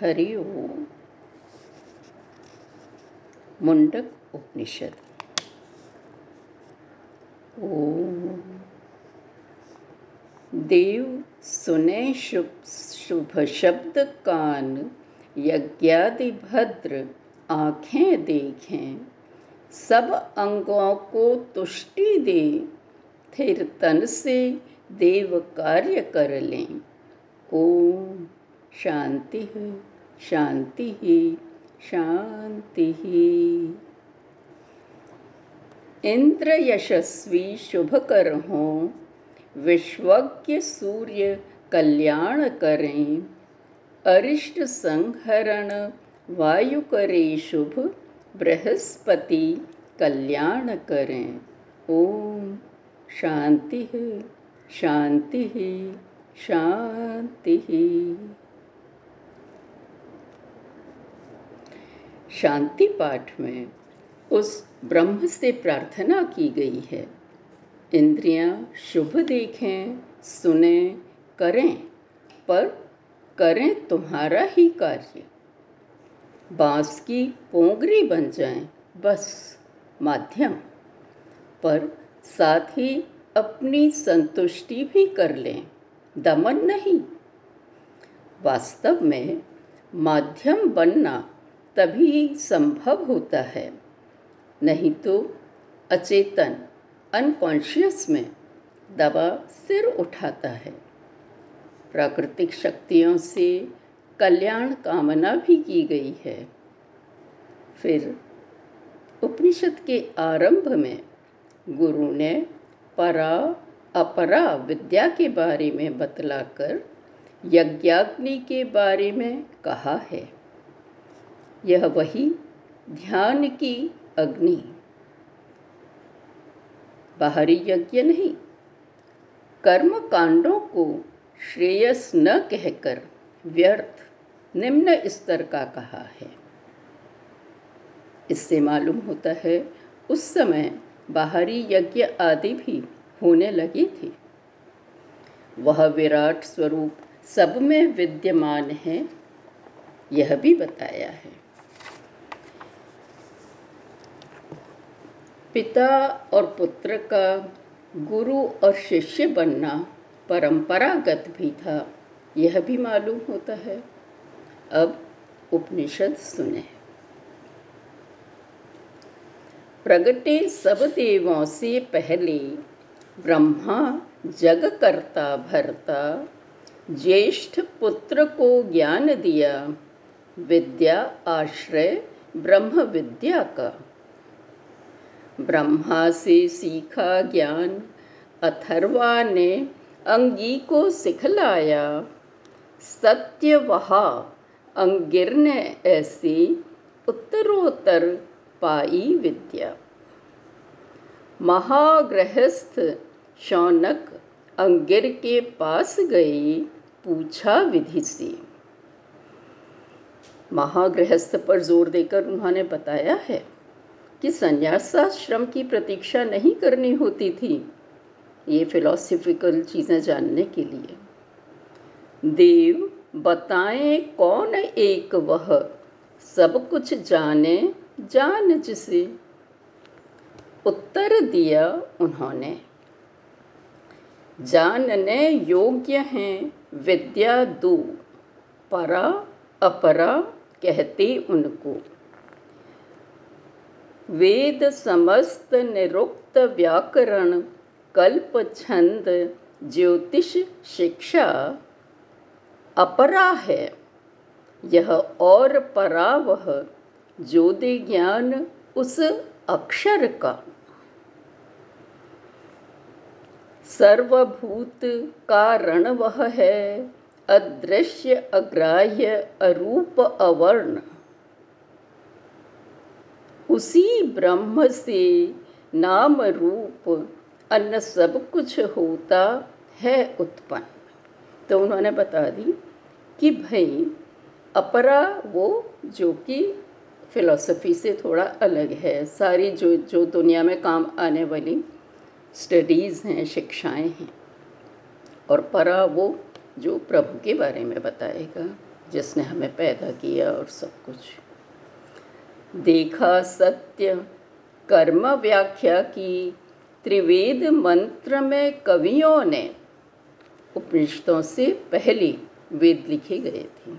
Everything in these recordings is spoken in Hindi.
हरि ओम। मुंडक उपनिषद। देव सुने शुभ शुभ शब्द कान, यज्ञादि भद्र आँखें देखें। सब अंगों को तुष्टि दे, फिर तन से देव कार्य कर लें। ओम। शांति है। शांति ही शांति ही। इंद्र यशस्वी शुभ कर हो विश्वज्ञ सूर्य कल्याण करें। अरिष्ट संहरण, वायु करे शुभ, बृहस्पति कल्याण करें। ओम। शांति शांति शांति शांति पाठ में उस ब्रह्म से प्रार्थना की गई है। इंद्रियाँ शुभ देखें, सुने, करें, पर करें तुम्हारा ही कार्य। बाँस की पोंगरी बन जाएँ, बस, माध्यम। पर साथ ही अपनी संतुष्टि भी कर लें, दमन नहीं। वास्तव में माध्यम बनना तभी संभव होता है। नहीं तो अचेतन अनकॉन्शियस में दबा सिर उठाता है। प्राकृतिक शक्तियों से कल्याण कामना भी की गई है। फिर उपनिषद के आरंभ में गुरु ने परा अपरा विद्या के बारे में बतलाकर यज्ञाग्नि के बारे में कहा है। यह वही ध्यान की अग्नि। बाहरी यज्ञ नहीं कर्म कांडों को श्रेयस न कहकर व्यर्थ निम्न स्तर का कहा है। इससे मालूम होता है, उस समय बाहरी यज्ञ आदि भी होने लगे थे। वह विराट स्वरूप सब में विद्यमान है, यह भी बताया है। पिता और पुत्र का गुरु और शिष्य बनना परंपरागत भी था, यह भी मालूम होता है। अब उपनिषद सुने। प्रगटे सब देवों से पहले ब्रह्मा जग करता भरता, ज्येष्ठ पुत्र को ज्ञान दिया, विद्या आश्रय ब्रह्म विद्या का। ब्रह्मा से सीखा ज्ञान, अथर्वा ने अंगी को सिखलाया। सत्य वहा अंगिर ने ऐसी उत्तरोत्तर पाई विद्या। महागृहस्थ शौनक अंगिर के पास गई, पूछा विधि से। महागृहस्थ पर ज़ोर देकर उन्होंने बताया है कि संन्यासाश्रम की प्रतीक्षा नहीं करनी होती थी, ये फिलोसफिकल चीज़ें जानने के लिए। देव, बताएँ कौन एक वह? सब कुछ जाने, जान जिसे। उत्तर दिया उन्होंने। जानने योग्य हैं, विद्या दो। परा, अपरा कहते उनको। वेद समस्त निरुक्त व्याकरण, कल्प छंद, ज्योतिष शिक्षा अपरा है। यह और परा वह ज्योति ज्ञान उस अक्षर का। सर्वभूत कारण वह है, अदृश्य अग्राह्य अरूप अवर्ण। उसी ब्रह्म से नाम रूप अन्य सब कुछ होता है उत्पन्न। तो उन्होंने बता दी कि भाई अपरा वो जो कि फिलॉसफी से थोड़ा अलग है। सारी जो जो दुनिया में काम आने वाली स्टडीज़ हैं, शिक्षाएँ हैं। और परा वो जो प्रभु के बारे में बताएगा, जिसने हमें पैदा किया और सब कुछ। देखा सत्य। कर्म व्याख्या की। त्रिवेद मंत्र में कवियों ने उपनिषदों से पहले वेद लिखे गए थे।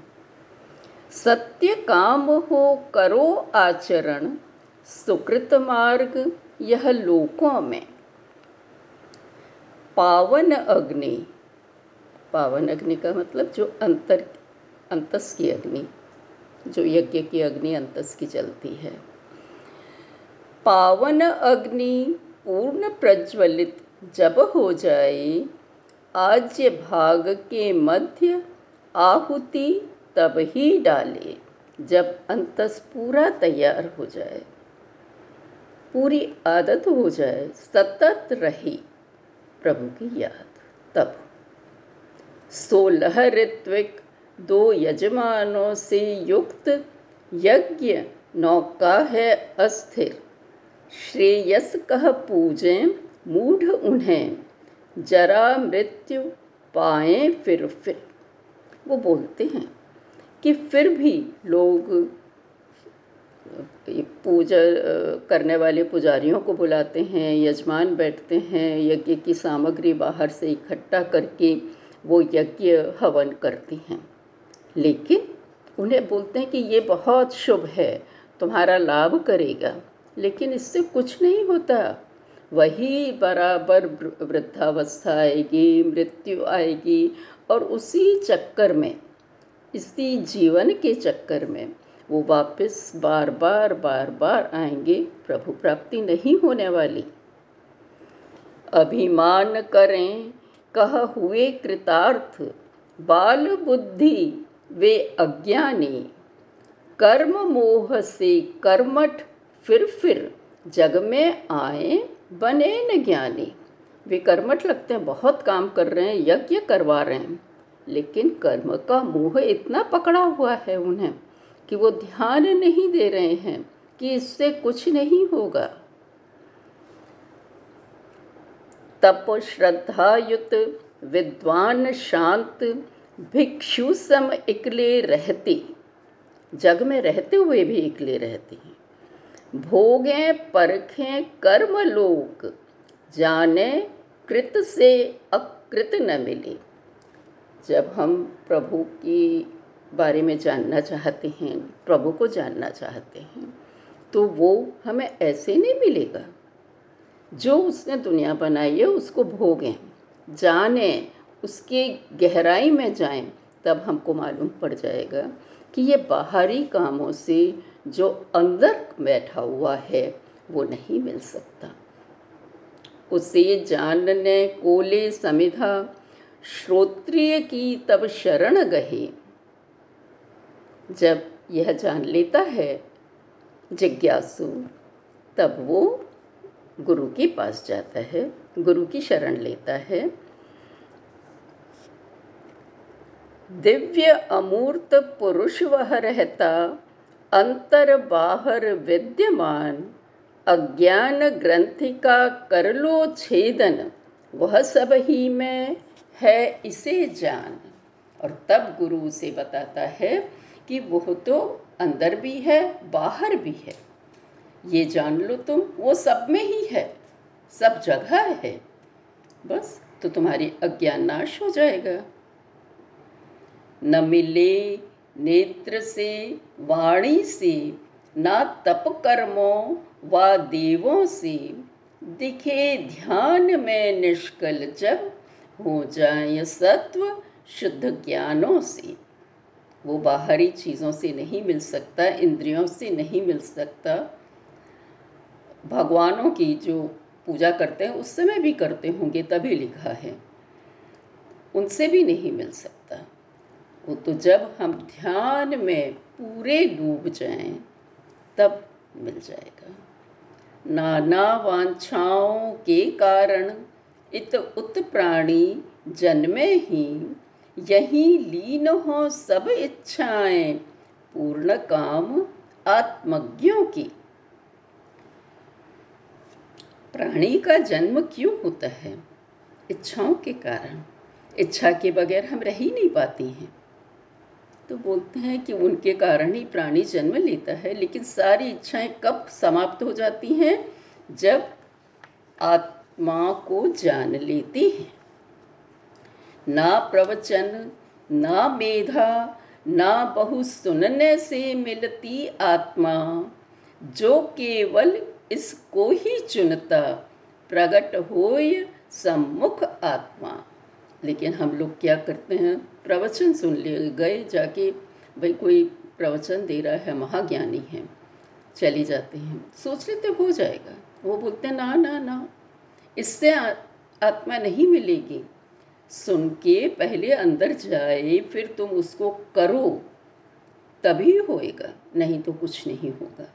सत्य काम हो करो आचरण, सुकृत मार्ग यह लोकों में। पावन अग्नि। पावन अग्नि का मतलब जो अंतर अंतस की अग्नि। जो यज्ञ की अग्नि अंतस की चलती है। पावन अग्नि पूर्ण प्रज्वलित जब हो जाए, आज्य भाग के मध्य आहुति तब ही डाले, जब अंतस पूरा तैयार हो जाए। पूरी आदत हो जाए, सतत रही प्रभु की याद, तब। सोलह ऋत्विक दो यजमानों से युक्त यज्ञ नौका है अस्थिर। श्रेयस कह पूजे, मूढ़ उन्हें, जरा मृत्यु पाए फिर फिर। वो बोलते हैं कि फिर भी लोग पूजा, करने वाले पुजारियों को बुलाते हैं, यजमान बैठते हैं, यज्ञ की सामग्री बाहर से इकट्ठा करके वो यज्ञ हवन करते हैं। लेकिन उन्हें बोलते हैं कि ये बहुत शुभ है, तुम्हारा लाभ करेगा। लेकिन इससे कुछ नहीं होता। वही बराबर वृद्धावस्था आएगी, मृत्यु आएगी, और उसी चक्कर में, इसी जीवन के चक्कर में वो वापस बार बार बार बार आएँगे, प्रभु प्राप्ति नहीं होने वाली। अभिमान करें, कह हुए कृतार्थ, बाल बुद्धि वे अज्ञानी। कर्म मोह से कर्मठ फिर फिर जग में आए, बने न ज्ञानी। वे कर्मठ लगते हैं, बहुत काम कर रहे हैं, यज्ञ करवा रहे हैं। लेकिन कर्म का मोह इतना पकड़ा हुआ है उन्हें कि वो ध्यान नहीं दे रहे हैं कि इससे कुछ नहीं होगा। तप श्रद्धायुत विद्वान शांत भिक्षु सम इकले रहते। जग में रहते हुए भी इकले रहते हैं। भोगें, परखें, कर्म लोक, जाने कृत से अकृत न मिले। जब हम प्रभु की बारे में जानना चाहते हैं, प्रभु को जानना चाहते हैं तो वो हमें ऐसे नहीं मिलेगा। जो उसने दुनिया बनाई है, उसको भोगें, जाने उसकी गहराई में जाएँ, तब हमको मालूम पड़ जाएगा कि ये बाहरी कामों से जो अंदर बैठा हुआ है, वो नहीं मिल सकता। उसे जानने, कोले, समिधा, श्रोत्रिय की तब शरण गहे। जब यह जान लेता है जिज्ञासु, तब वो गुरु के पास जाता है, गुरु की शरण लेता है। दिव्य अमूर्त पुरुष वह रहता, अंतर बाहर विद्यमान, अज्ञान ग्रंथि का कर लो छेदन, वह सब ही में है इसे जान। और तब गुरु उसे बताता है कि वह तो अंदर भी है, बाहर भी है। ये जान लो तुम, वो सब में ही है, सब जगह है। बस तो तुम्हारी अज्ञान नाश हो जाएगा। न मिले नेत्र से, वाणी से, ना तप कर्मों व देवों से। दिखे ध्यान में निष्कल जब हो जाए सत्व शुद्ध ज्ञानों से। वो बाहरी चीज़ों से नहीं मिल सकता, इंद्रियों से नहीं मिल सकता। भगवानों की जो पूजा करते हैं, उस समय भी करते होंगे, तभी लिखा है। उनसे भी नहीं मिल सकता। तो जब हम ध्यान में पूरे डूब जाएँ, तब मिल जाएगा। नाना वांछाओं के कारण इत उत प्राणी जन्मे ही, यही लीन हो सब इच्छाएँ, पूर्ण काम आत्मज्ञों की। प्राणी का जन्म क्यों होता है? इच्छाओं के कारण। इच्छा के बगैर हम रह ही नहीं पाते हैं। तो बोलते हैं कि उनके कारण ही प्राणी जन्म लेता है, लेकिन सारी इच्छाएँ कब समाप्त हो जाती हैं? जब आत्मा को जान लेती है। ना प्रवचन, ना मेधा, ना बहु सुनने से मिलती आत्मा, जो केवल इसको ही चुनता प्रकट होय सम्मुख आत्मा। लेकिन हम लोग क्या करते हैं? प्रवचन सुन ले गए जाके, भाई, कोई प्रवचन दे रहा है, महाज्ञानी है। चली जाते हैं। सोच लेते हो जाएगा। वो बोलते हैं, ना ना ना, इससे आत्मा नहीं मिलेगी। सुन के पहले अंदर जाए, फिर तुम उसको करो, तभी होएगा, नहीं तो कुछ नहीं होगा।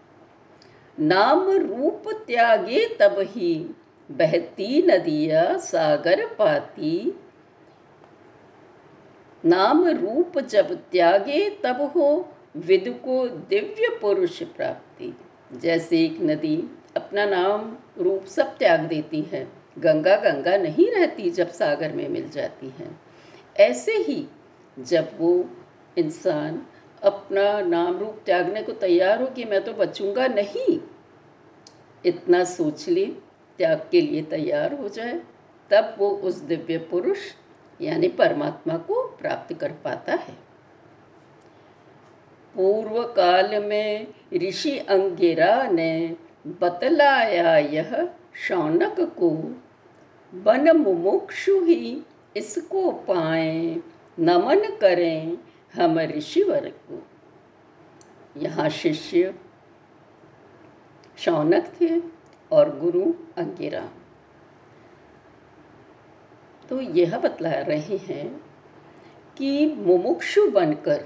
नाम रूप त्यागे तब ही, बहती नदिया सागर पाती नाम रूप जब त्यागे तब हो विद को दिव्य पुरुष प्राप्ति। जैसे एक नदी अपना नाम रूप सब त्याग देती है, गंगा गंगा नहीं रहती जब सागर में मिल जाती है। ऐसे ही जब वो इंसान अपना नाम रूप त्यागने को तैयार हो कि मैं तो बचूँगा नहीं, इतना सोच ले, त्याग के लिए तैयार हो जाए, तब वो उस दिव्य पुरुष यानी परमात्मा को प्राप्त कर पाता है। पूर्व काल में ऋषि अंगिरा ने बतलाया यह शौनक को, बन मुमुक्षु ही, इसको पाए, नमन करें हम ऋषिवर को। यहाँ शिष्य शौनक थे और गुरु अंगिरा। तो यह बतला रहे हैं कि मुमुक्षु बनकर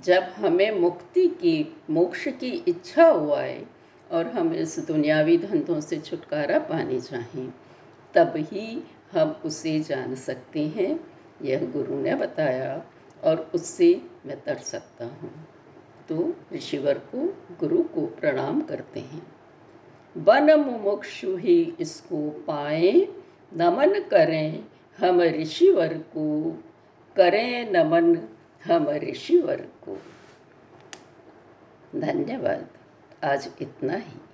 जब हमें मुक्ति की, मोक्ष की इच्छा हुआ है और हम इस दुनियावी धंधों से छुटकारा पाने चाहें, तब ही हम उसे जान सकते हैं, यह गुरु ने बताया और उससे मैं तर सकता हूँ। तो ऋषिवर को, गुरु को प्रणाम करते हैं। वन मुमुक्षु ही इसको पाए, नमन करें हम ऋषिवर को करें नमन हम ऋषिवर को। धन्यवाद। आज इतना ही।